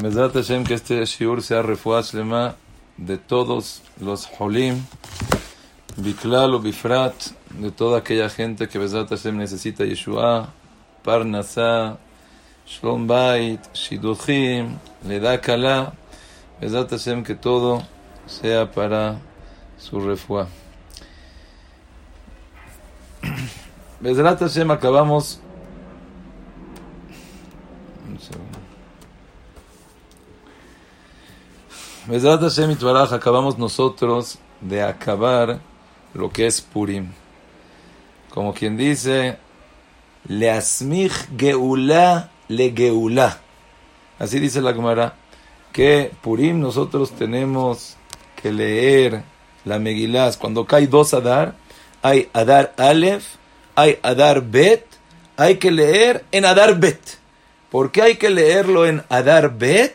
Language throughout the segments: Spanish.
Mesrat Hashem, que este shiur sea refuaz lema de todos los holim, biklal o bifrat, de toda aquella gente que Mesrat Hashem necesita Yeshua, Parnasá, Shlom Bait, Shiduchim, Leda Kala, Mesrat Hashem, que todo sea para su refuá. Mesrat Hashem, acabamos Mesrat Hashem Itbaraj, acabamos nosotros de acabar lo que es Purim. Como quien dice, Leasmich Geula le Geula. Así dice la Gemara, que Purim nosotros tenemos que leer la Megilás. Cuando cae dos Adar, hay Adar Aleph, hay Adar Bet, hay que leer en Adar Bet. ¿Por qué hay que leerlo en Adar Bet?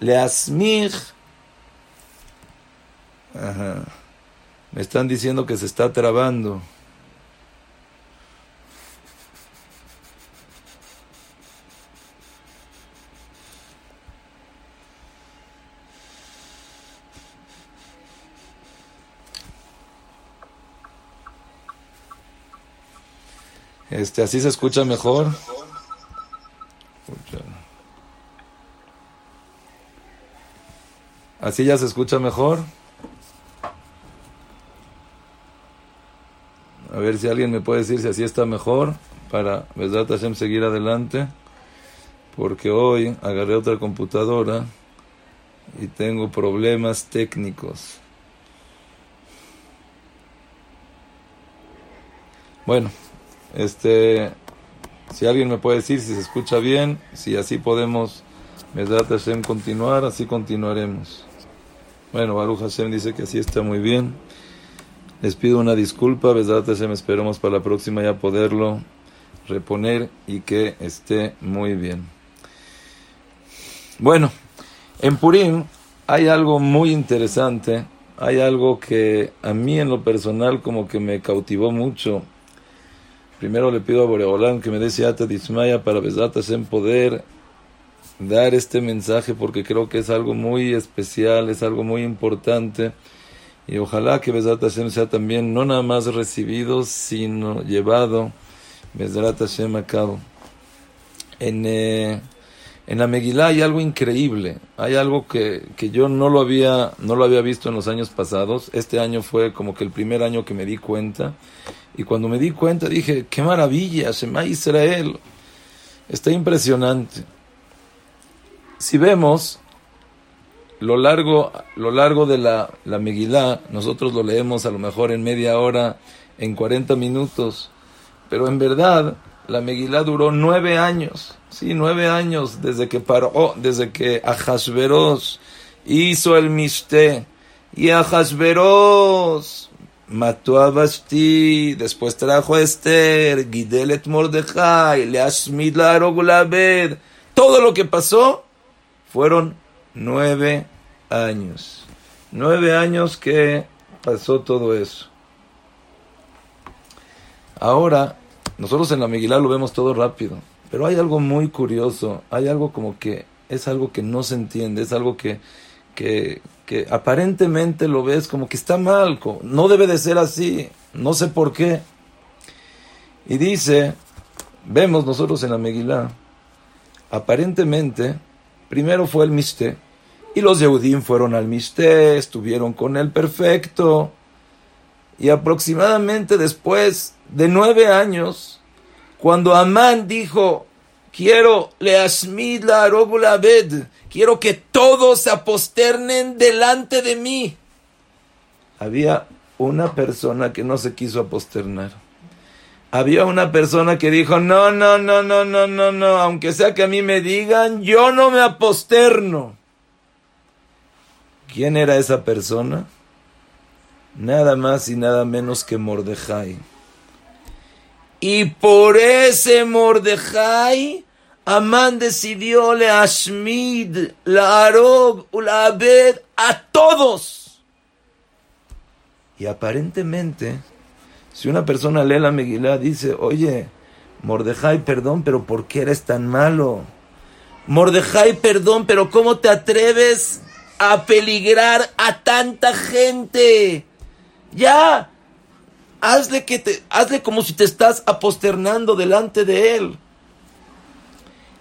Leasmich Ajá. Me están diciendo que se está trabando. Este, así se escucha mejor. Así ya se escucha mejor. A ver si alguien me puede decir si así está mejor para Besat Hashem seguir adelante. Porque hoy agarré otra computadora y tengo problemas técnicos. Bueno, este, si alguien me puede decir si se escucha bien, si así podemos Besat Hashem continuar, así continuaremos. Bueno, Baruch Hashem dice que así está muy bien. Les pido una disculpa, me esperamos para la próxima ya poderlo reponer y que esté muy bien. Bueno, en Purim hay algo muy interesante, hay algo que a mí en lo personal como que me cautivó mucho. Primero le pido a Boreolán que me dé siata dismaya para en poder dar este mensaje porque creo que es algo muy especial, es algo muy importante y ojalá que Besrat Hashem sea también no nada más recibido, sino llevado Besrat Hashem a cabo. En, eh, en la Megilá hay algo increíble, hay algo que, que, yo no lo, había, no lo había visto en los años pasados. Este año fue como que el primer año que me di cuenta. Y cuando me di cuenta dije, qué maravilla, Shema Israel. Está impresionante. Si vemos, lo largo, lo largo de la, la Megilá, nosotros lo leemos a lo mejor en media hora, en 40 minutos, pero en verdad la Megilá duró nueve años, sí, nueve años desde que paró, desde que Ahasveros hizo el Mishte, y Ahasveros mató a Basti, después trajo a Esther, Gidelet Mordejai, Leashmid la todo lo que pasó fueron nueve años. Nueve años que pasó todo eso. Ahora, nosotros en la Megilá lo vemos todo rápido, pero hay algo muy curioso, hay algo como que es algo que no se entiende, es algo que, que, que aparentemente lo ves como que está mal, no debe de ser así, no sé por qué. Y dice, vemos nosotros en la Megilá, aparentemente, primero fue el Miste, y los Yehudim fueron al Mishte, estuvieron con él perfecto. Y aproximadamente después de nueve años, cuando Amán dijo, quiero leashmid la bed, quiero que todos se aposternen delante de mí. Había una persona que no se quiso aposternar. Había una persona que dijo, no, no, no, no, no, no, no, aunque sea que a mí me digan, yo no me aposterno. ¿Quién era esa persona? Nada más y nada menos que Mordejai. Y por ese Mordejai, Amán decidió le Ashmid, la Arob, la Abed, a todos. Y aparentemente, si una persona lee la Megilá, dice, oye, Mordejai, perdón, pero ¿por qué eres tan malo? Mordejai, perdón, pero ¿cómo te atreves a peligrar a tanta gente? Ya, hazle que te, hazle como si te estás aposternando delante de él.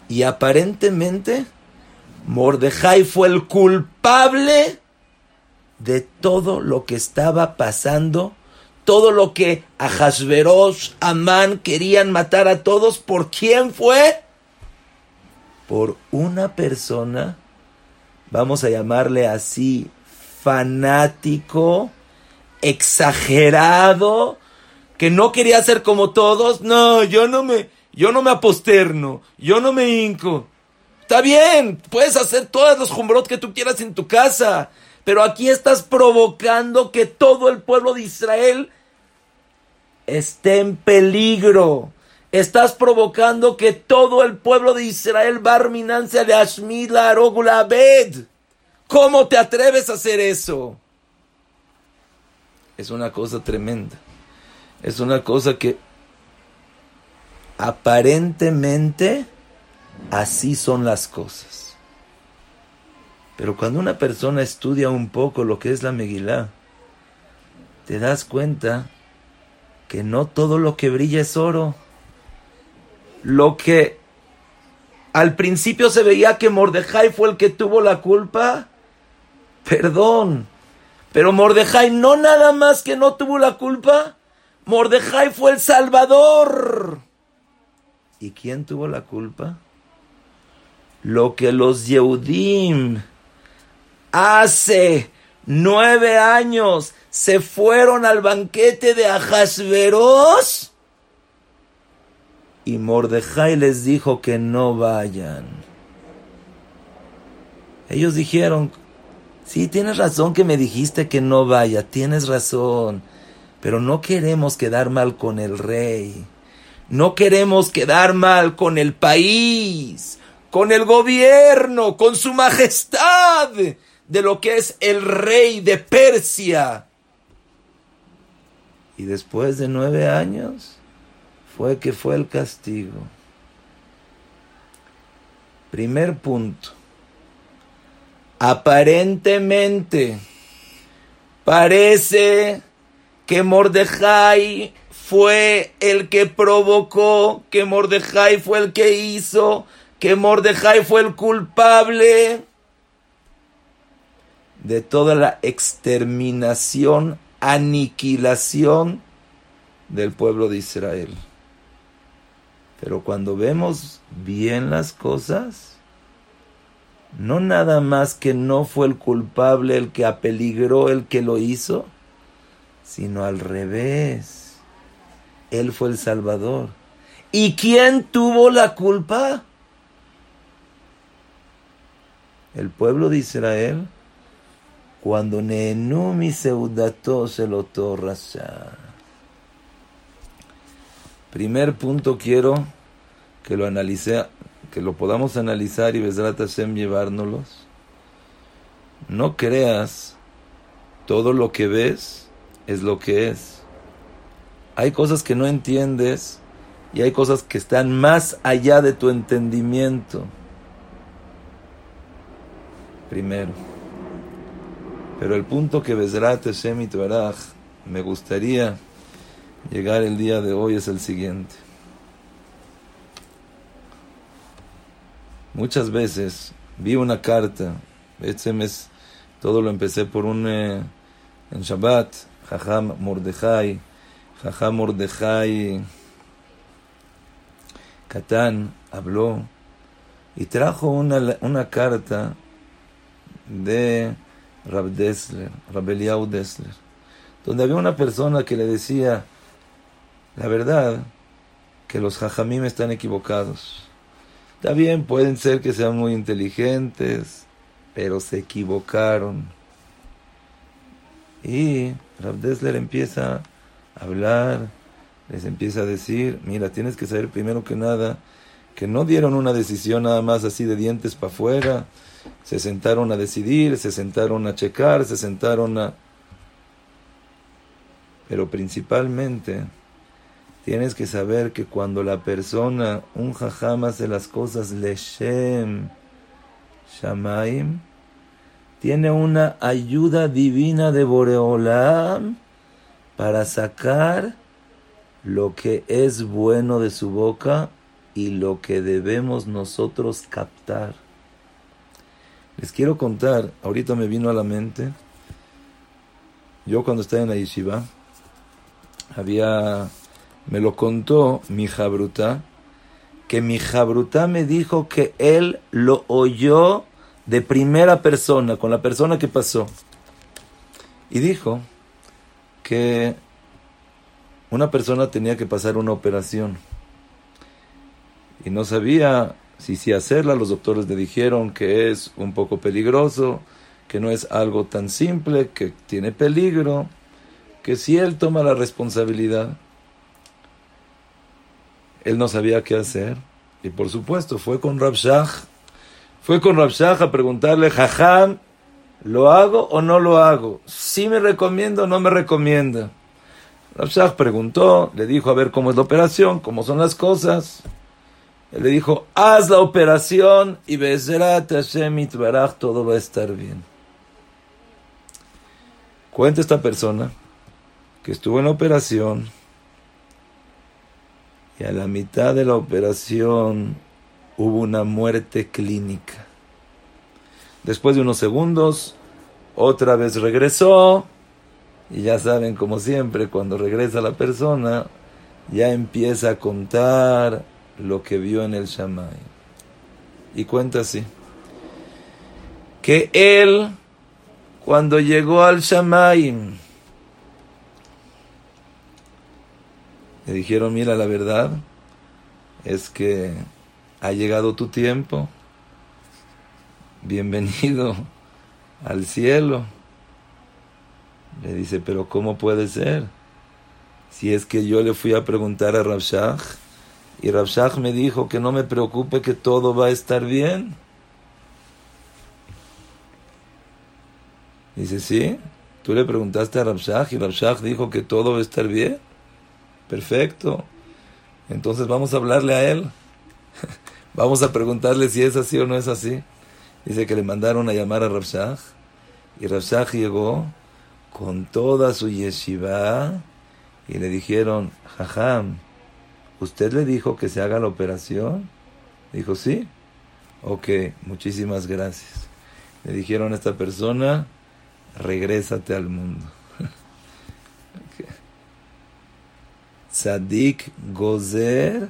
Y aparentemente, Mordejai fue el culpable de todo lo que estaba pasando, todo lo que Ahasveros, Amán querían matar a todos. ¿Por quién fue? Por una persona, vamos a llamarle así, fanático, exagerado, que no quería ser como todos. No, yo no me, yo no me aposterno, yo no me hinco. Está bien, puedes hacer todos los jumbrot que tú quieras en tu casa, pero aquí estás provocando que todo el pueblo de Israel esté en peligro. Estás provocando que todo el pueblo de Israel barminance de Ashmila Arogula Abed. ¿Cómo te atreves a hacer eso? Es una cosa tremenda. Es una cosa que aparentemente así son las cosas. Pero cuando una persona estudia un poco lo que es la Megilá, te das cuenta que no todo lo que brilla es oro. Lo que al principio se veía que Mordejai fue el que tuvo la culpa, perdón. Pero Mordejai no nada más que no tuvo la culpa, Mordejai fue el Salvador. ¿Y quién tuvo la culpa? Lo que los Yehudim hace nueve años se fueron al banquete de Ajasveros y Mordejai les dijo que no vayan. Ellos dijeron, sí, tienes razón que me dijiste que no vaya, tienes razón, pero no queremos quedar mal con el rey, no queremos quedar mal con el país, con el gobierno, con su majestad de lo que es el rey de Persia. Y después de nueve años fue que fue el castigo. Primer punto. Aparentemente parece que Mordejai fue el que provocó, que Mordejai fue el que hizo, que Mordejai fue el culpable de toda la exterminación, aniquilación del pueblo de Israel. Pero cuando vemos bien las cosas, no nada más que no fue el culpable el que apeligró el que lo hizo, sino al revés. Él fue el Salvador. ¿Y quién tuvo la culpa? El pueblo de Israel cuando Neenumi Seudato se lo torrasa. Primer punto quiero que lo analice, que lo podamos analizar y Besrat Hashem llevárnoslos. No creas todo lo que ves es lo que es. Hay cosas que no entiendes y hay cosas que están más allá de tu entendimiento. Primero. Pero el punto que Besrat Hashem Baraj me gustaría llegar el día de hoy es el siguiente. Muchas veces vi una carta, este mes todo lo empecé por un eh, en Shabbat, Jajam Mordejai, Jajam Mordejai Katán habló y trajo una, una carta de Rab Dessler, Rabeliau Dessler, donde había una persona que le decía, la verdad, que los jajamim están equivocados. Está bien, pueden ser que sean muy inteligentes, pero se equivocaron. Y Rab Dessler empieza a hablar, les empieza a decir, mira, tienes que saber primero que nada que no dieron una decisión nada más así de dientes para afuera, se sentaron a decidir, se sentaron a checar, se sentaron a... Pero principalmente tienes que saber que cuando la persona, un jajam hace las cosas leshem, Shamaim, tiene una ayuda divina de Boreolam para sacar lo que es bueno de su boca y lo que debemos nosotros captar. Les quiero contar, ahorita me vino a la mente, yo cuando estaba en la yeshiva, había, me lo contó mi jabruta, que mi jabruta me dijo que él lo oyó de primera persona, con la persona que pasó. Y dijo que una persona tenía que pasar una operación y no sabía si si hacerla. Los doctores le dijeron que es un poco peligroso, que no es algo tan simple, que tiene peligro, que si él toma la responsabilidad, él no sabía qué hacer. Y por supuesto, fue con Rabshah, fue con Rabshah a preguntarle, Jajam, ¿lo hago o no lo hago? Si me recomiendo o no me recomienda. Rabshah preguntó, le dijo a ver cómo es la operación, cómo son las cosas. Él le dijo, haz la operación y Bezerat Hashem Itbaraj, todo va a estar bien. Cuenta esta persona que estuvo en la operación y a la mitad de la operación hubo una muerte clínica. Después de unos segundos, otra vez regresó y ya saben, como siempre, cuando regresa la persona, ya empieza a contar lo que vio en el Shammai. Y cuenta así, que él, cuando llegó al Shammai, le dijeron, mira, la verdad es que ha llegado tu tiempo, bienvenido al cielo. Le dice, pero ¿cómo puede ser? Si es que yo le fui a preguntar a Rabshah y Rabshah me dijo que no me preocupe que todo va a estar bien. Dice, sí, tú le preguntaste a Rabshah y Rabshah dijo que todo va a estar bien. Perfecto. Entonces vamos a hablarle a él. vamos a preguntarle si es así o no es así. Dice que le mandaron a llamar a Rabshah y Rabshah llegó con toda su yeshiva y le dijeron, jajam, ¿usted le dijo que se haga la operación? Dijo, sí. Ok, muchísimas gracias. Le dijeron a esta persona, regrésate al mundo. Sadik Gozer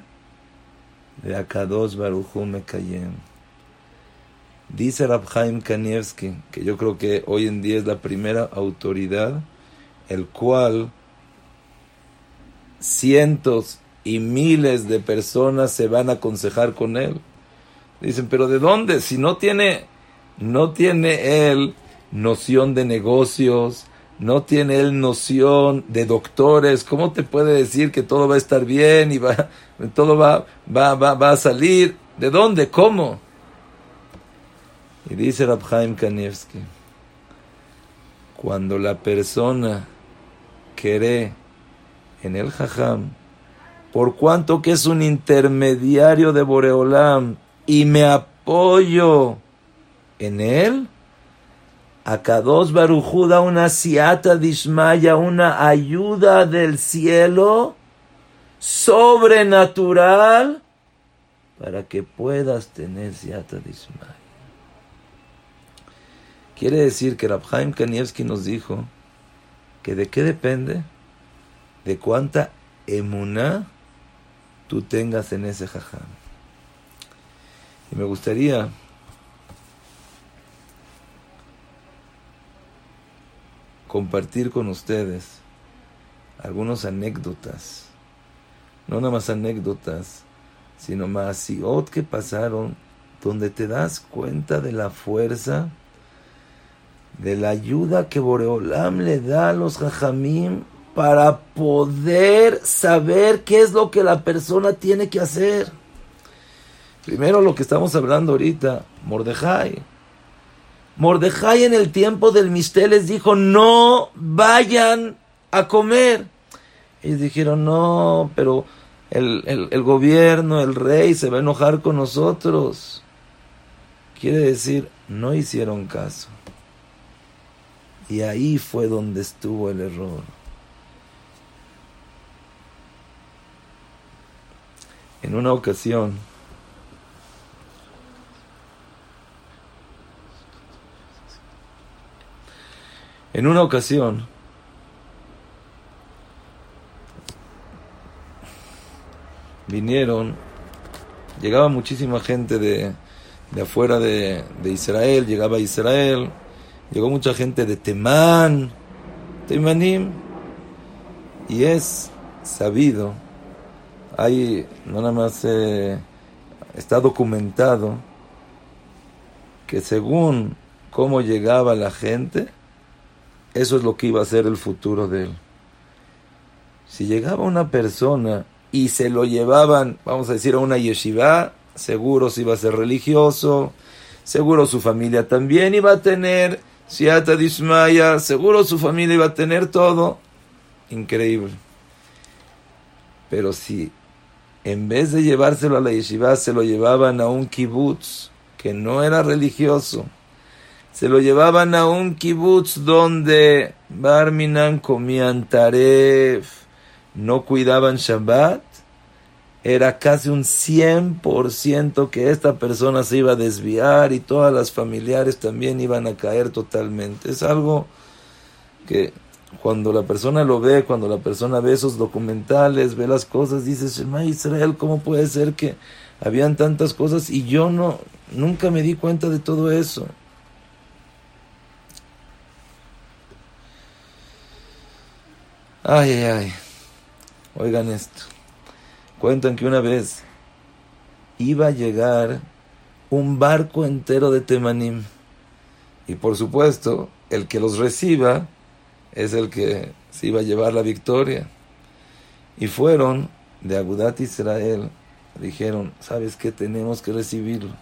de Akados Baruchu Mekayem. Dice Rabhaim Kanievski, que yo creo que hoy en día es la primera autoridad, el cual cientos y miles de personas se van a aconsejar con él. Dicen, pero ¿de dónde? Si no tiene, no tiene él noción de negocios, no tiene él noción de doctores, ¿cómo te puede decir que todo va a estar bien y va, todo va, va, va, va a salir? ¿De dónde? ¿Cómo? Y dice Rabhaim Kanievski, cuando la persona cree en el Jajam, por cuanto que es un intermediario de Boreolam y me apoyo en él, a Kadosh Barujú da una siata dismaya, una ayuda del cielo sobrenatural para que puedas tener siata dismaya. Quiere decir que Rabhaim Kanievski nos dijo que de qué depende, de cuánta emuná tú tengas en ese jajam. Y me gustaría compartir con ustedes algunas anécdotas, no nada más anécdotas, sino más que pasaron donde te das cuenta de la fuerza de la ayuda que Boreolam le da a los jajamim para poder saber qué es lo que la persona tiene que hacer. Primero lo que estamos hablando ahorita, Mordejai. Mordejai en el tiempo del mistel les dijo, no vayan a comer. Ellos dijeron, no, pero el, el, el gobierno, el rey se va a enojar con nosotros. Quiere decir, no hicieron caso. Y ahí fue donde estuvo el error. En una ocasión, en una ocasión, vinieron, llegaba muchísima gente de, de afuera de, de, Israel, llegaba a Israel, llegó mucha gente de Temán, Temanim, y es sabido, hay, no nada más eh, está documentado, que según cómo llegaba la gente, eso es lo que iba a ser el futuro de él. Si llegaba una persona y se lo llevaban, vamos a decir, a una yeshiva, seguro si iba a ser religioso, seguro su familia también iba a tener siata dismaya, seguro su familia iba a tener todo. Increíble. Pero si en vez de llevárselo a la yeshiva, se lo llevaban a un kibutz que no era religioso, se lo llevaban a un kibutz donde Barminan comían taref, no cuidaban Shabbat, era casi un 100% que esta persona se iba a desviar y todas las familiares también iban a caer totalmente. Es algo que cuando la persona lo ve, cuando la persona ve esos documentales, ve las cosas, dice, Shema Israel, ¿cómo puede ser que habían tantas cosas y yo no, nunca me di cuenta de todo eso? Ay, ay, ay. Oigan esto. Cuentan que una vez iba a llegar un barco entero de Temanim. Y por supuesto, el que los reciba es el que se iba a llevar la victoria. Y fueron de Agudat Israel. Dijeron, ¿sabes qué? Tenemos que recibirlo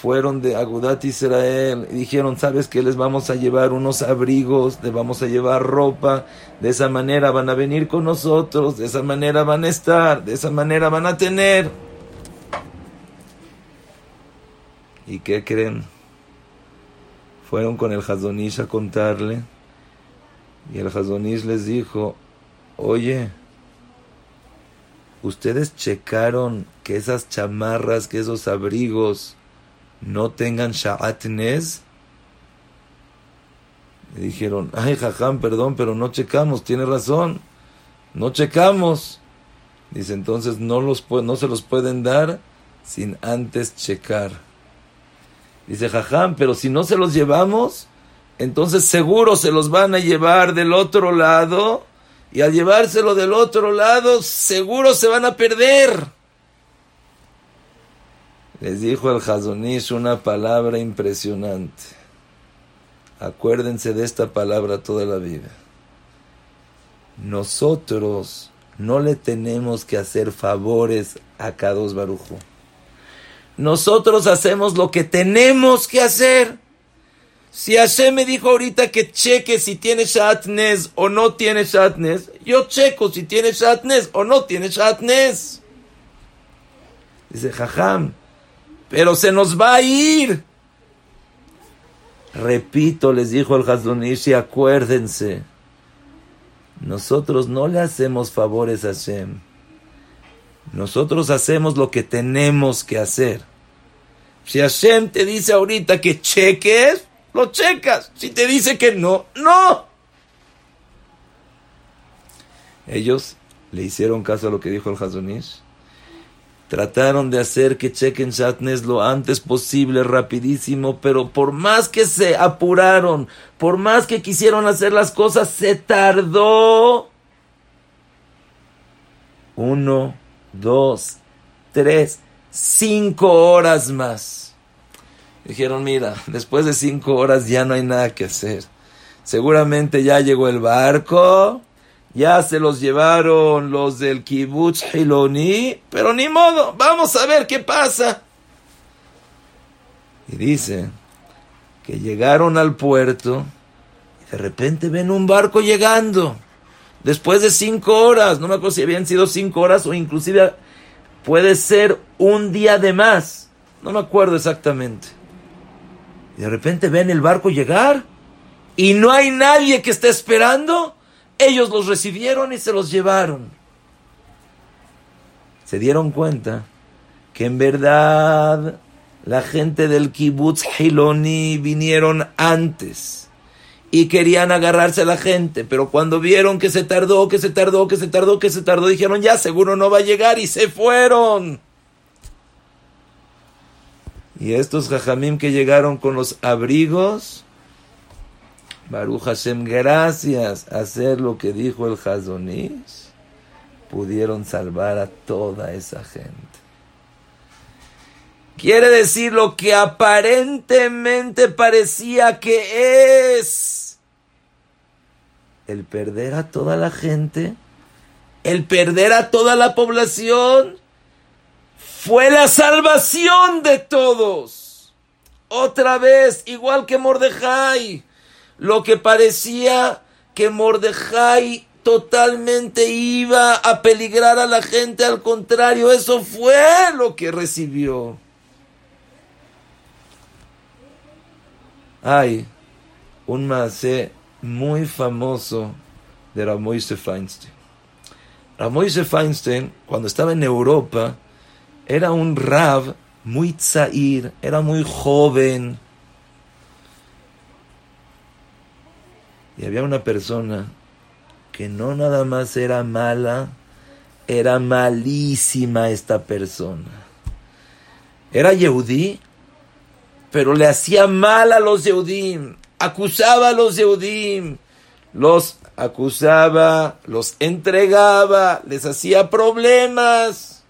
fueron de Agudat Israel y dijeron, ¿sabes qué? Les vamos a llevar unos abrigos, les vamos a llevar ropa, de esa manera van a venir con nosotros, de esa manera van a estar, de esa manera van a tener. ¿Y qué creen? Fueron con el Hazonish a contarle y el Hazonish les dijo, oye, ¿ustedes checaron que esas chamarras, que esos abrigos, no tengan Sha'at Nez. Le dijeron, ay, jajam, perdón, pero no checamos, tiene razón, no checamos. Dice, entonces no, los, no se los pueden dar sin antes checar. Dice, jajam, pero si no se los llevamos, entonces seguro se los van a llevar del otro lado, y al llevárselo del otro lado, seguro se van a perder les dijo el Hazonish una palabra impresionante. Acuérdense de esta palabra toda la vida. Nosotros no le tenemos que hacer favores a Kados Barujo. Nosotros hacemos lo que tenemos que hacer. Si Hashem me dijo ahorita que cheque si tiene Shatnes o no tiene Shatnes, yo checo si tiene Shatnes o no tiene Shatnes. Dice Jajam, pero se nos va a ir. Repito, les dijo el Hazdonishi, acuérdense, nosotros no le hacemos favores a Hashem. Nosotros hacemos lo que tenemos que hacer. Si Hashem te dice ahorita que cheques, lo checas. Si te dice que no, no. Ellos le hicieron caso a lo que dijo el Hazonish Trataron de hacer que chequen Shatnes lo antes posible, rapidísimo, pero por más que se apuraron, por más que quisieron hacer las cosas, se tardó. Uno, dos, tres, cinco horas más. Dijeron, mira, después de cinco horas ya no hay nada que hacer. Seguramente ya llegó el barco ya se los llevaron los del kibbutz Hiloni, pero ni modo, vamos a ver qué pasa. Y dice que llegaron al puerto y de repente ven un barco llegando. Después de cinco horas, no me acuerdo si habían sido cinco horas o inclusive puede ser un día de más. No me acuerdo exactamente. Y de repente ven el barco llegar y no hay nadie que esté esperando. Ellos los recibieron y se los llevaron. Se dieron cuenta que en verdad la gente del kibbutz Hiloni vinieron antes y querían agarrarse a la gente, pero cuando vieron que se tardó, que se tardó, que se tardó, que se tardó, dijeron ya seguro no va a llegar y se fueron. Y estos jajamim que llegaron con los abrigos, Baruch Hashem, gracias a hacer lo que dijo el Hazonish, pudieron salvar a toda esa gente. Quiere decir lo que aparentemente parecía que es el perder a toda la gente, el perder a toda la población, fue la salvación de todos. Otra vez, igual que Mordejai, lo que parecía que Mordejai totalmente iba a peligrar a la gente, al contrario, eso fue lo que recibió. hay un maase muy famoso de Ramoise Feinstein. Ramoise Feinstein, cuando estaba en Europa, era un rab muy tzair, era muy joven. Y había una persona que no nada más era mala, era malísima esta persona. Era Yehudí, pero le hacía mal a los Yehudim, acusaba a los Yehudim, los acusaba, los entregaba, les hacía problemas.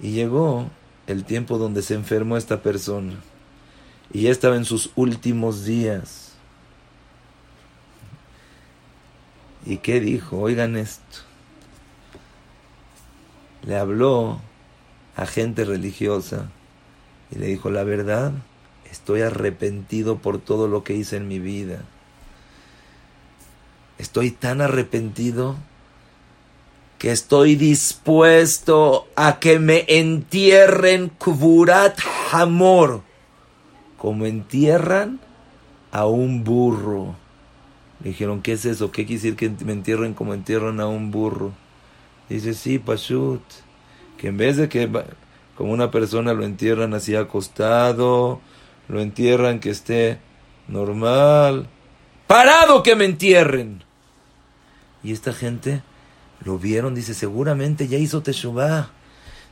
Y llegó el tiempo donde se enfermó esta persona y ya estaba en sus últimos días. ¿Y qué dijo? Oigan esto. Le habló a gente religiosa y le dijo, la verdad, estoy arrepentido por todo lo que hice en mi vida. Estoy tan arrepentido que estoy dispuesto a que me entierren kuburat hamor, como entierran a un burro. Le dijeron, ¿qué es eso? ¿Qué quiere decir que me entierren como entierran a un burro? Dice, sí, Pashut, que en vez de que como una persona lo entierran así acostado, lo entierran que esté normal, parado que me entierren. Y esta gente lo vieron, dice, seguramente ya hizo Teshuvah.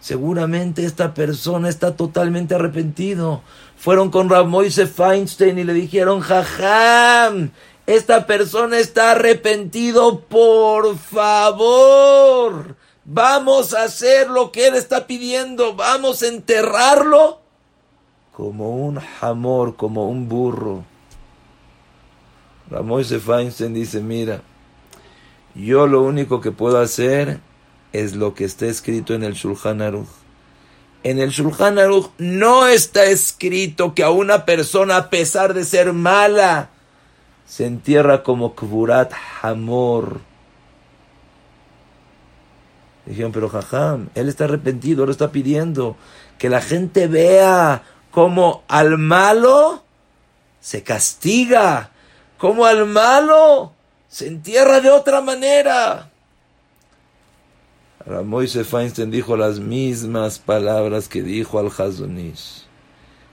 Seguramente esta persona está totalmente arrepentido. Fueron con Ramoise Feinstein y le dijeron, jajam, esta persona está arrepentido, por favor. Vamos a hacer lo que él está pidiendo. Vamos a enterrarlo como un amor, como un burro. Ramoise Feinstein dice, mira, yo lo único que puedo hacer es lo que está escrito en el Shulchan Aruch. En el Shulchan Aruch no está escrito que a una persona, a pesar de ser mala, se entierra como Kburat Hamor Dijeron, pero jajam, él está arrepentido, él está pidiendo que la gente vea cómo al malo se castiga, cómo al malo se entierra de otra manera. Ramoise Feinstein dijo las mismas palabras que dijo al Hazonish.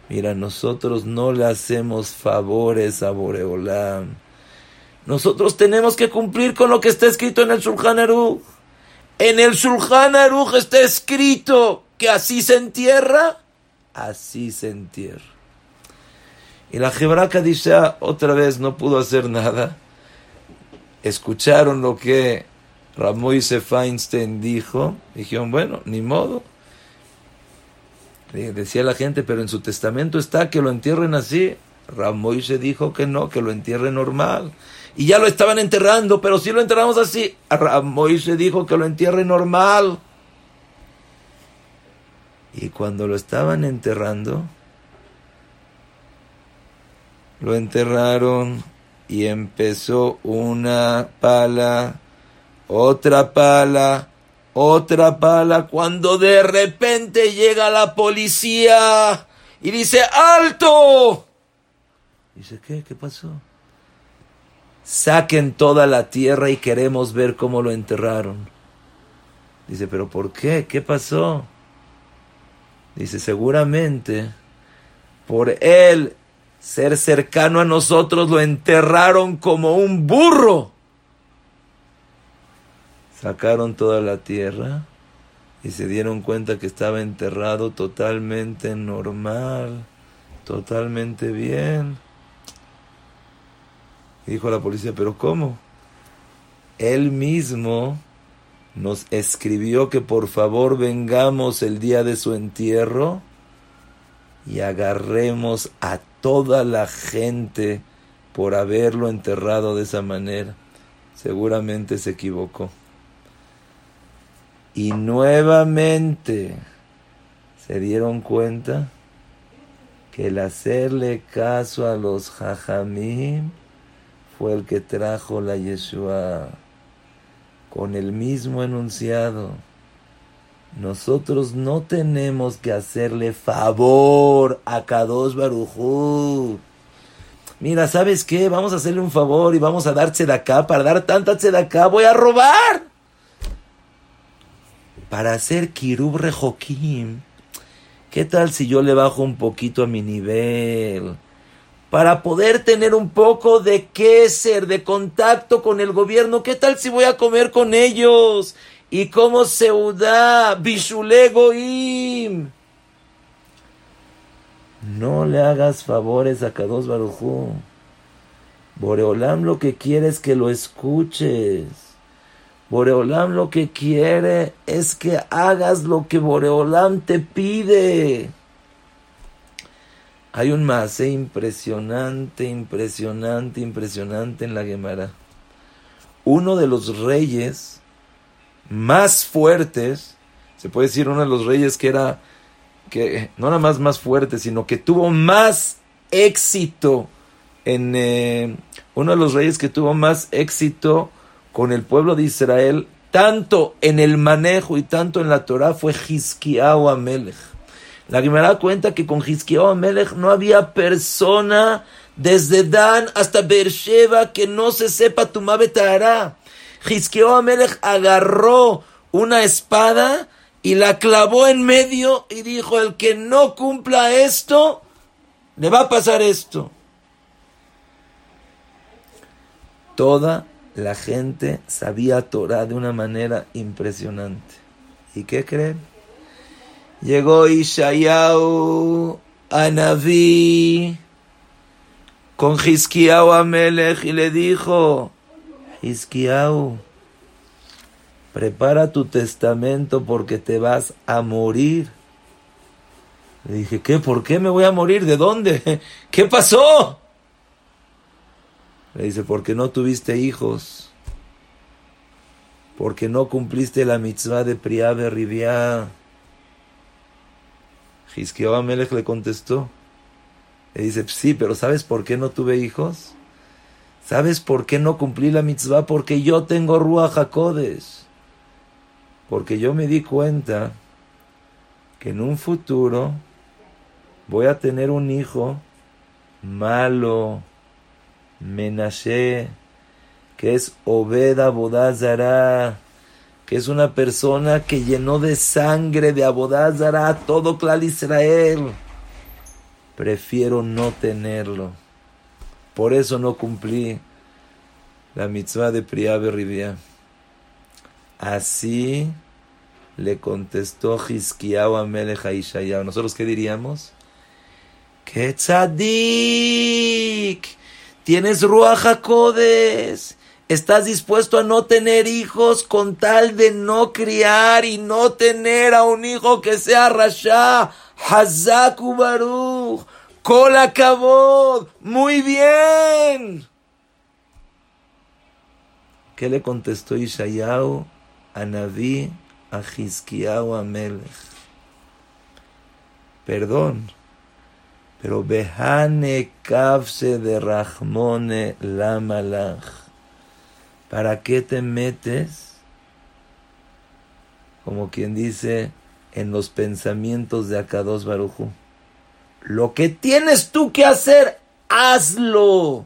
Mira, nosotros no le hacemos favores a Boreolam. Nosotros tenemos que cumplir con lo que está escrito en el Shulchan Aruch. En el Shulchan Aruch está escrito que así se entierra, así se entierra. Y la Hebra dice otra vez no pudo hacer nada. Escucharon lo que Ramoise Feinstein dijo. Dijeron, bueno, ni modo. Decía la gente, pero en su testamento está que lo entierren así. Ramoise dijo que no, que lo entierren normal y ya lo estaban enterrando, pero si lo enterramos así, Moisés dijo que lo entierre normal. Y cuando lo estaban enterrando, lo enterraron y empezó una pala, otra pala, otra pala, cuando de repente llega la policía y dice, ¡alto! Dice, ¿qué? ¿Qué pasó? Saquen toda la tierra y queremos ver cómo lo enterraron. Dice, ¿pero por qué? ¿Qué pasó? Dice, seguramente por él ser cercano a nosotros lo enterraron como un burro. Sacaron toda la tierra y se dieron cuenta que estaba enterrado totalmente normal, totalmente bien. dijo la policía, pero ¿cómo? Él mismo nos escribió que por favor vengamos el día de su entierro y agarremos a toda la gente por haberlo enterrado de esa manera. Seguramente se equivocó. Y nuevamente se dieron cuenta que el hacerle caso a los jajamim fue el que trajo la Yeshua con el mismo enunciado. Nosotros no tenemos que hacerle favor a Kadosh Barujú. Mira, ¿sabes qué? Vamos a hacerle un favor y vamos a dar acá Para dar tanta acá voy a robar para hacer Kirub Rejokim, ¿qué tal si yo le bajo un poquito a mi nivel? Para poder tener un poco de ser, de contacto con el gobierno, ¿qué tal si voy a comer con ellos? Y como Seudá, Bishulegoim. No le hagas favores a Kados Barujú. Boreolam lo que quiere es que lo escuches. Boreolam lo que quiere es que hagas lo que Boreolam te pide. Hay un más impresionante, impresionante, impresionante en la Gemara. Uno de los reyes más fuertes, se puede decir uno de los reyes que era, que no nada más más fuerte, sino que tuvo más éxito en, eh, uno de los reyes que tuvo más éxito con el pueblo de Israel, tanto en el manejo y tanto en la Torah, fue Hizkiyahu Amelech. La Gemara cuenta que con Hizkiyahu Amelech no había persona desde Dan hasta Beersheba que no se sepa tu Tahara. Hizkiyahu Amelech agarró una espada y la clavó en medio y dijo, el que no cumpla esto, le va a pasar esto. Toda la gente sabía Torah de una manera impresionante. ¿Y qué creen? Llegó Ishayahu a Naví con Hiskiau Amelech y le dijo, Hiskiau, prepara tu testamento porque te vas a morir. Le dije, ¿qué? ¿Por qué me voy a morir? ¿De dónde? ¿Qué pasó? Le dice, porque no tuviste hijos, porque no cumpliste la mitzvah de Priabe Riviá. Hizkiyahu Amelech le contestó, le dice, sí, pero ¿sabes por qué no tuve hijos? ¿Sabes por qué no cumplí la mitzvah? Porque yo tengo Ruach HaKodesh. Porque yo me di cuenta que en un futuro voy a tener un hijo malo, Menashe, que es Obed Abodazara, que es una persona que llenó de sangre de Abodazara todo Clal Israel. Prefiero no tenerlo. Por eso no cumplí la mitzvah de Priabe Rivia. Así le contestó Hiskiyahu a Melech ¿Nosotros qué diríamos? ¡Qué tzadik! Tienes Ruach HaKodes, estás dispuesto a no tener hijos con tal de no criar y no tener a un hijo que sea Rasha, Hazaku Baruch, Kol Kabod, muy bien. ¿Qué le contestó Ishayahu a Naví, a Hizkiyahu Amelech? Perdón pero Behane Kavse de Rahmone. ¿Para qué te metes? Como quien dice en los pensamientos de Akados Barujú. Lo que tienes tú que hacer, hazlo.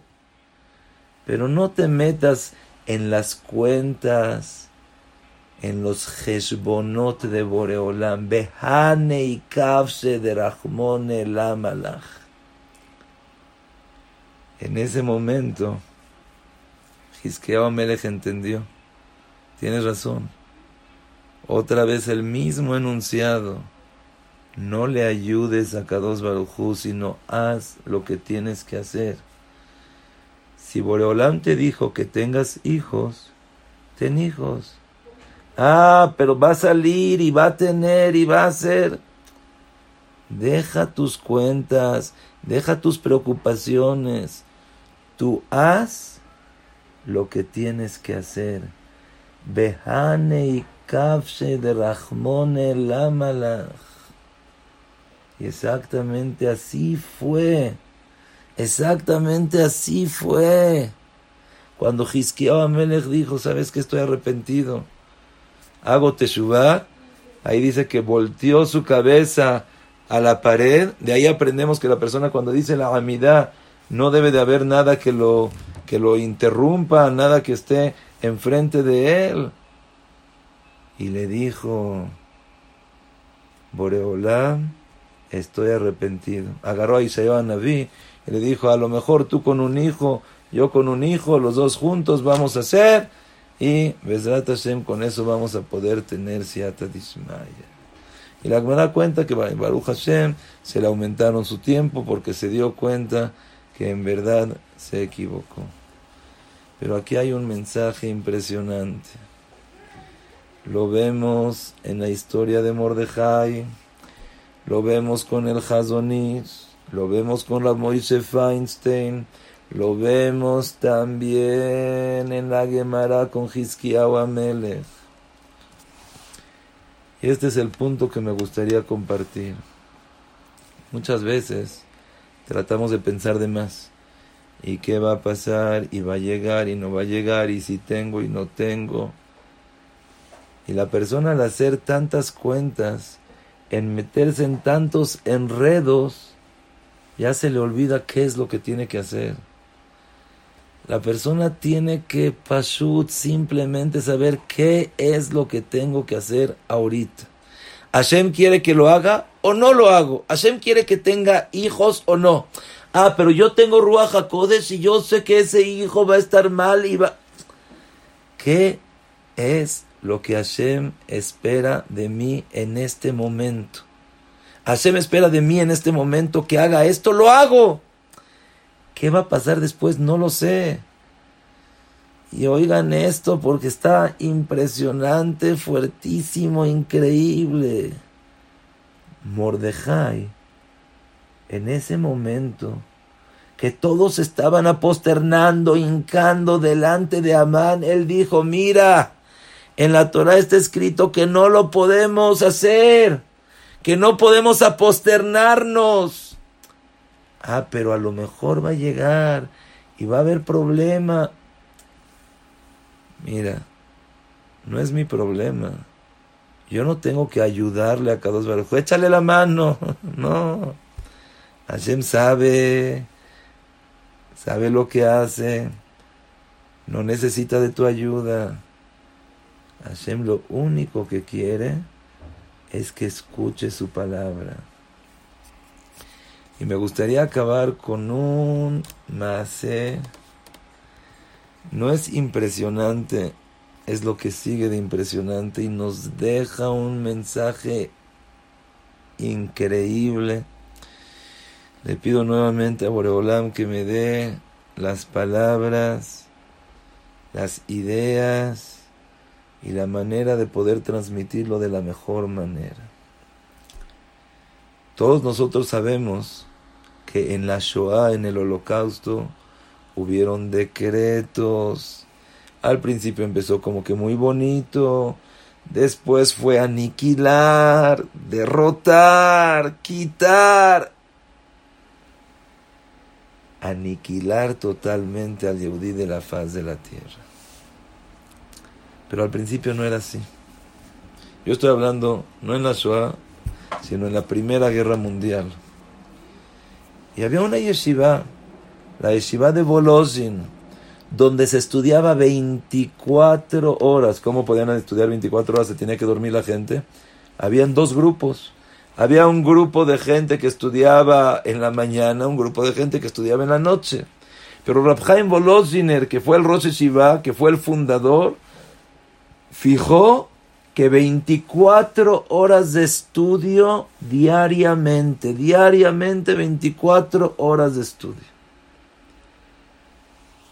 Pero no te metas en las cuentas, en los Heshbonot de Boreolam, Behane y Kavse de Rahmone Lamalach. En ese momento, Hizkiyahu Melech entendió. Tienes razón. Otra vez el mismo enunciado. No le ayudes a Kadosh Barujú, sino haz lo que tienes que hacer. Si Boreolam te dijo que tengas hijos, ten hijos. Ah, pero va a salir y va a tener y va a hacer. Deja tus cuentas, deja tus preocupaciones. Tú haz lo que tienes que hacer. Behane y kafshe de Rahmone Lamalach. Y exactamente así fue. Exactamente así fue. Cuando Hizkiyahu Amelech dijo, ¿sabes que estoy arrepentido? Hago teshuvah. Ahí dice que volteó su cabeza a la pared. De ahí aprendemos que la persona cuando dice la amidad no debe de haber nada que lo, que lo interrumpa, nada que esté enfrente de él. Y le dijo, Boreolam, estoy arrepentido. Agarró a Isaías Naví y le dijo, a lo mejor tú con un hijo, yo con un hijo, los dos juntos vamos a hacer. Y Besrat Hashem, con eso vamos a poder tener Siata Dismaya. Y la da cuenta que Baruch Hashem se le aumentaron su tiempo porque se dio cuenta que en verdad se equivocó. Pero aquí hay un mensaje impresionante. Lo vemos en la historia de Mordejai, lo vemos con el Hazonis, lo vemos con la Moise Feinstein, lo vemos también en la Gemara con Hiskiyahu. Y este es el punto que me gustaría compartir. Muchas veces tratamos de pensar de más. ¿Y qué va a pasar? ¿Y va a llegar? ¿Y no va a llegar? ¿Y si tengo y no tengo? Y la persona al hacer tantas cuentas, en meterse en tantos enredos, ya se le olvida qué es lo que tiene que hacer. La persona tiene que, Pashut, simplemente saber qué es lo que tengo que hacer ahorita. Hashem quiere que lo haga o no lo hago. Hashem quiere que tenga hijos o no. Ah, pero yo tengo Ruach HaKodesh y yo sé que ese hijo va a estar mal y va... ¿Qué es lo que Hashem espera de mí en este momento? Hashem espera de mí en este momento que haga esto, lo hago. ¿Qué va a pasar después? No lo sé. Y oigan esto porque está impresionante, fuertísimo, increíble. Mordejai, en ese momento que todos estaban aposternando, hincando delante de Amán, él dijo, mira, en la Torah está escrito que no lo podemos hacer, que no podemos aposternarnos. Ah, pero a lo mejor va a llegar y va a haber problema. Mira, no es mi problema. Yo no tengo que ayudarle a Kadosh Baruj Échale la mano. No. Hashem sabe. Sabe lo que hace. No necesita de tu ayuda. Hashem lo único que quiere es que escuche su palabra. Y me gustaría acabar con un mase. No es impresionante, es lo que sigue de impresionante y nos deja un mensaje increíble. Le pido nuevamente a Boreolam que me dé las palabras, las ideas y la manera de poder transmitirlo de la mejor manera. Todos nosotros sabemos que en la Shoah, en el holocausto, hubieron decretos. Al principio empezó como que muy bonito, después fue aniquilar, derrotar, quitar, aniquilar totalmente al Yehudí de la faz de la tierra. Pero al principio no era así. Yo estoy hablando no en la Shoah, sino en la Primera Guerra Mundial. Y había una yeshiva, la yeshiva de Volozhin, donde se estudiaba 24 horas. ¿Cómo podían estudiar 24 horas? Se tenía que dormir la gente. Habían dos grupos. Había un grupo de gente que estudiaba en la mañana, un grupo de gente que estudiaba en la noche. Pero Rabhaim Volozhiner, que fue el Rosh Yeshiva, que fue el fundador, fijó que 24 horas de estudio diariamente, diariamente 24 horas de estudio.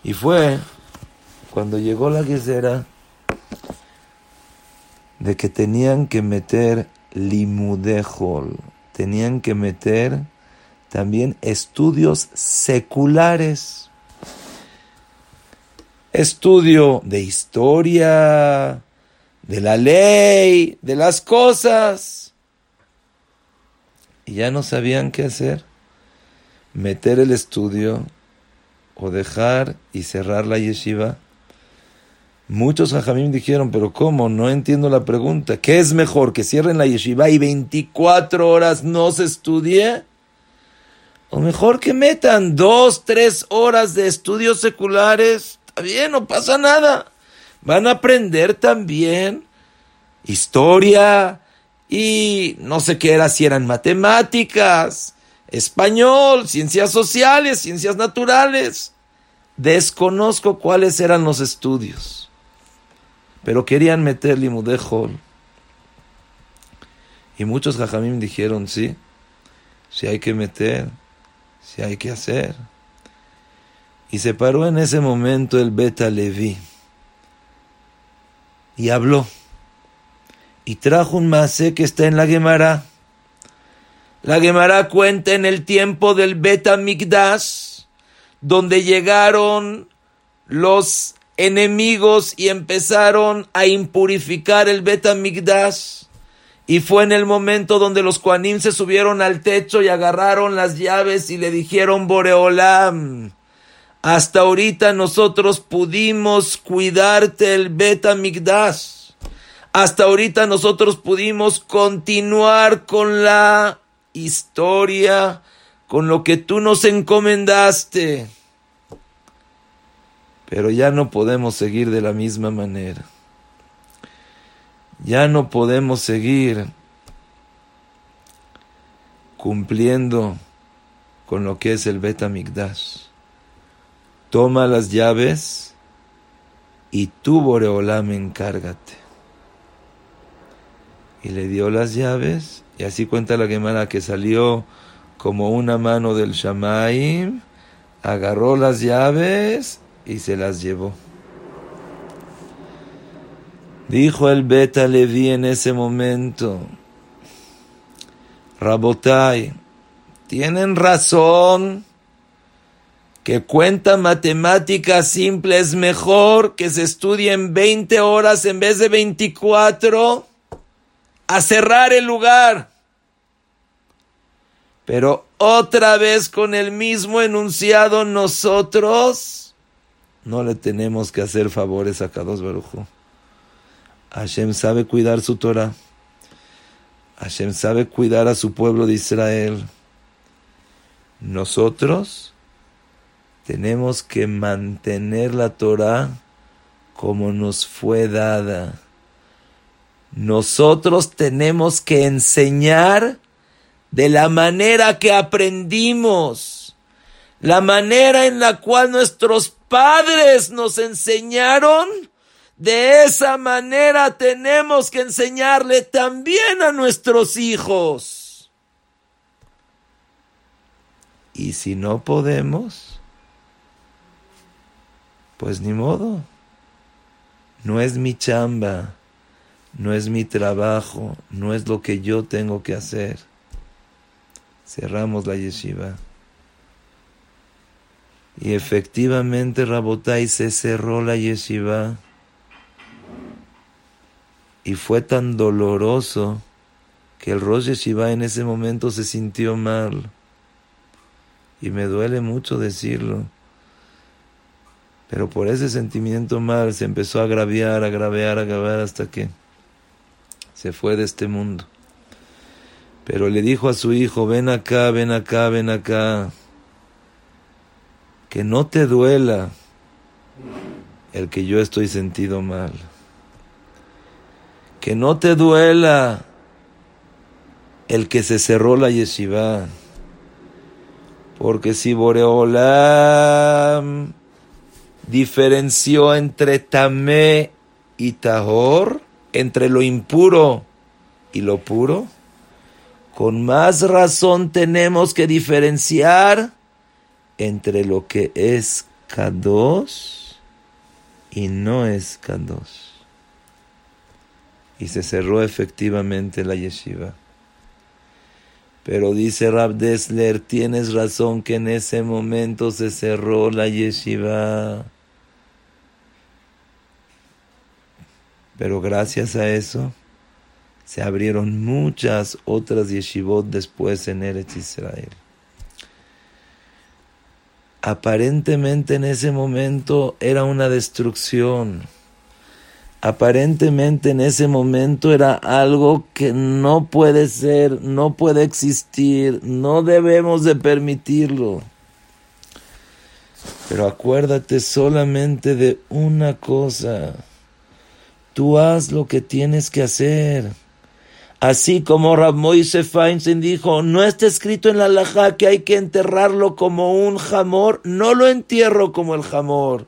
Y fue cuando llegó la guisera de que tenían que meter limudejol, tenían que meter también estudios seculares. Estudio de historia, de la ley, de las cosas. Y ya no sabían qué hacer. Meter el estudio o dejar y cerrar la yeshiva. Muchos hajamim dijeron, pero ¿cómo? No entiendo la pregunta. ¿Qué es mejor? ¿Que cierren la yeshiva y 24 horas no se estudie? O mejor que metan dos, tres horas de estudios seculares. Está bien, no pasa nada van a aprender también historia y no sé qué era, si eran matemáticas, español, ciencias sociales, ciencias naturales. Desconozco cuáles eran los estudios, pero querían meter limudejol. Y muchos jajamim dijeron, sí, si hay que meter, si hay que hacer. Y se paró en ese momento el Beta Levi y habló. Y trajo un masé que está en la Gemara. La Gemara cuenta en el tiempo del Beta Migdash, donde llegaron los enemigos y empezaron a impurificar el Beta Migdash. Y fue en el momento donde los Kuanim se subieron al techo y agarraron las llaves y le dijeron Boreolam, hasta ahorita nosotros pudimos cuidarte el beta migdash. Hasta ahorita nosotros pudimos continuar con la historia, con lo que tú nos encomendaste. Pero ya no podemos seguir de la misma manera. Ya no podemos seguir cumpliendo con lo que es el beta migdash toma las llaves y tú, Boreolam, encárgate. Y le dio las llaves, y así cuenta la Gemara que salió como una mano del Shamaim, agarró las llaves y se las llevó. Dijo el Beta Levi en ese momento, Rabotai, tienen razón que cuenta matemáticas simple es mejor que se estudie en 20 horas en vez de 24 a cerrar el lugar. Pero otra vez con el mismo enunciado nosotros no le tenemos que hacer favores a Kadosh Barujo. Hashem sabe cuidar su Torah. Hashem sabe cuidar a su pueblo de Israel. Nosotros tenemos que mantener la Torah como nos fue dada. Nosotros tenemos que enseñar de la manera que aprendimos, la manera en la cual nuestros padres nos enseñaron, de esa manera tenemos que enseñarle también a nuestros hijos. Y si no podemos, pues ni modo. No es mi chamba, no es mi trabajo, no es lo que yo tengo que hacer. Cerramos la yeshiva. Y efectivamente, Rabotai se cerró la yeshiva. Y fue tan doloroso que el Rosh Yeshiva en ese momento se sintió mal. Y me duele mucho decirlo. Pero por ese sentimiento mal se empezó a agraviar, agraviar, agraviar hasta que se fue de este mundo. Pero le dijo a su hijo, ven acá, ven acá, ven acá. que no te duela el que yo estoy sentido mal. Que no te duela el que se cerró la yeshiva. Porque si Boreolam diferenció entre Tamé y Tahor, entre lo impuro y lo puro, con más razón tenemos que diferenciar entre lo que es Kadosh y no es Kadosh. Y se cerró efectivamente la yeshiva. Pero dice Rab Desler, tienes razón que en ese momento se cerró la yeshiva. Pero gracias a eso se abrieron muchas otras yeshivot después en Eretz Israel. Aparentemente en ese momento era una destrucción aparentemente en ese momento era algo que no puede ser, no puede existir, no debemos de permitirlo. Pero acuérdate solamente de una cosa. Tú haz lo que tienes que hacer. Así como Rab Moise Feinstein dijo, no está escrito en la laja que hay que enterrarlo como un jamor, no lo entierro como el jamor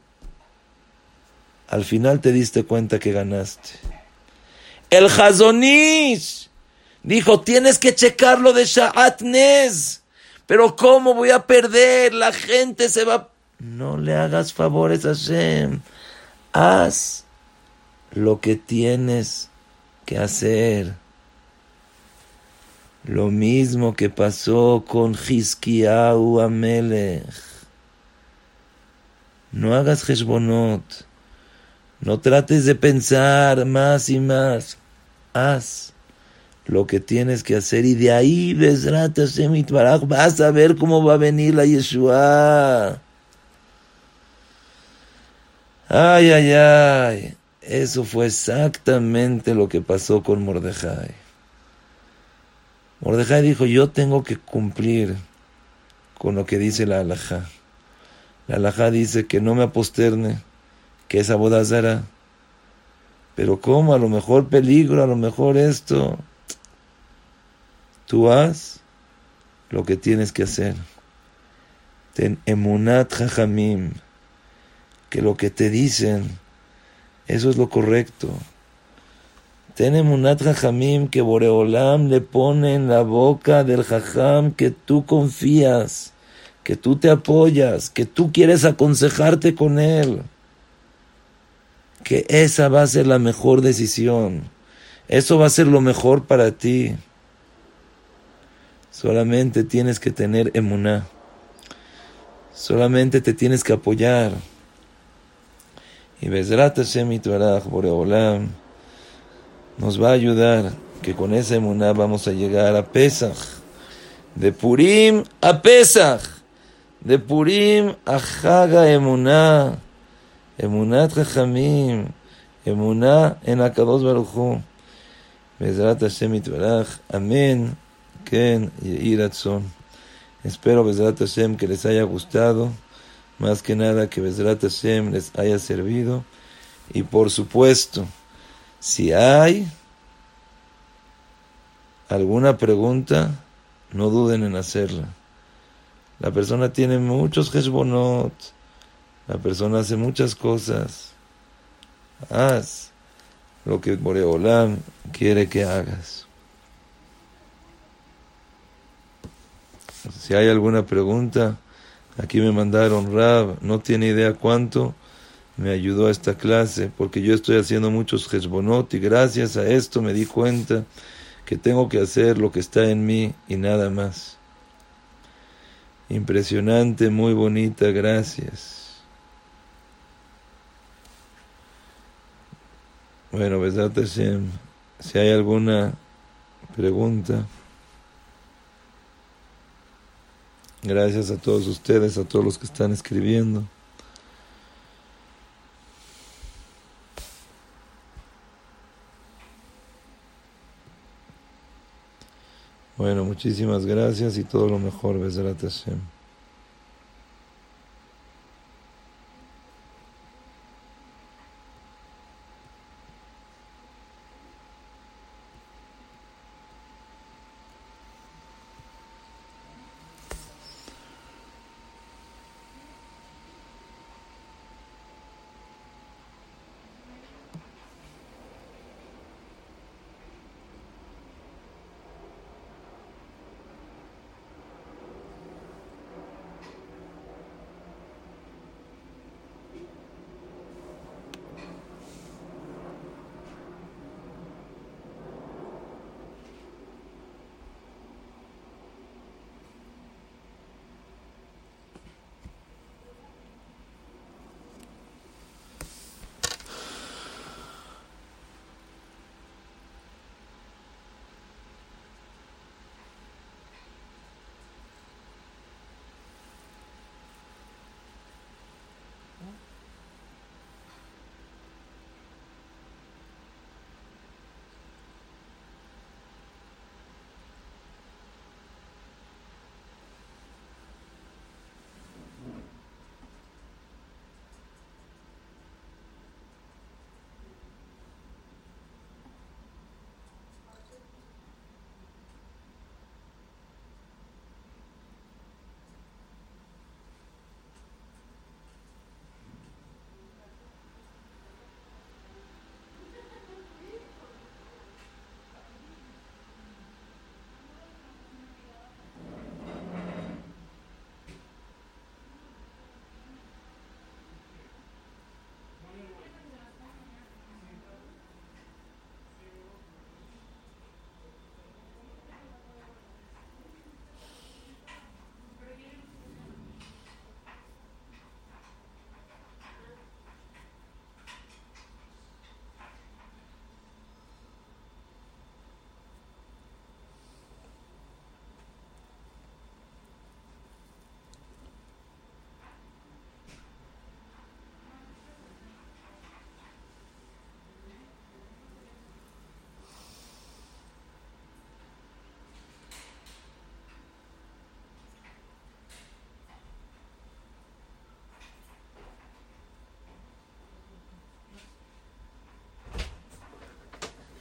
al final te diste cuenta que ganaste. El Hazonish dijo, tienes que checarlo de Sha'atnes. Pero ¿cómo voy a perder? La gente se va... No le hagas favores a Hashem. Haz lo que tienes que hacer. Lo mismo que pasó con Hiskiau Amelech. No hagas Heshbonot. No trates de pensar más y más. Haz lo que tienes que hacer y de ahí vas a ver cómo va a venir la Yeshua. Ay, ay, ay. Eso fue exactamente lo que pasó con Mordejai. Mordejai dijo, yo tengo que cumplir con lo que dice la alajá. La alajá dice que no me aposterne que es abodazara. Pero ¿cómo? A lo mejor peligro, a lo mejor esto. Tú haz lo que tienes que hacer. Ten emunat jajamim, que lo que te dicen, eso es lo correcto. Ten emunat jajamim, que Boreolam le pone en la boca del jajam que tú confías, que tú te apoyas, que tú quieres aconsejarte con él que esa va a ser la mejor decisión. Eso va a ser lo mejor para ti. Solamente tienes que tener emuná. Solamente te tienes que apoyar. Y Bezrat Hashem Boreolam nos va a ayudar que con esa emuná vamos a llegar a Pesach. De Purim a Pesach. De Purim a Haga Emuná. Emunat Chachamim, Emuná en Akados Baruchu. Bezrat Hashem. Amén. Ken Yiratzon. Espero, Bezrat Hashem, que les haya gustado. Más que nada, que Bezrat Hashem les haya servido. Y por supuesto, si hay alguna pregunta, no duden en hacerla. La persona tiene muchos heshbonot la persona hace muchas cosas. Haz lo que Boreolam quiere que hagas. Si hay alguna pregunta, aquí me mandaron Rab, no tiene idea cuánto me ayudó a esta clase, porque yo estoy haciendo muchos hezbonot y gracias a esto me di cuenta que tengo que hacer lo que está en mí y nada más. Impresionante, muy bonita, gracias. Bueno, si hay alguna pregunta. Gracias a todos ustedes, a todos los que están escribiendo. Bueno, muchísimas gracias y todo lo mejor, Besrat Hashem.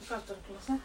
Masterclass, ¿eh?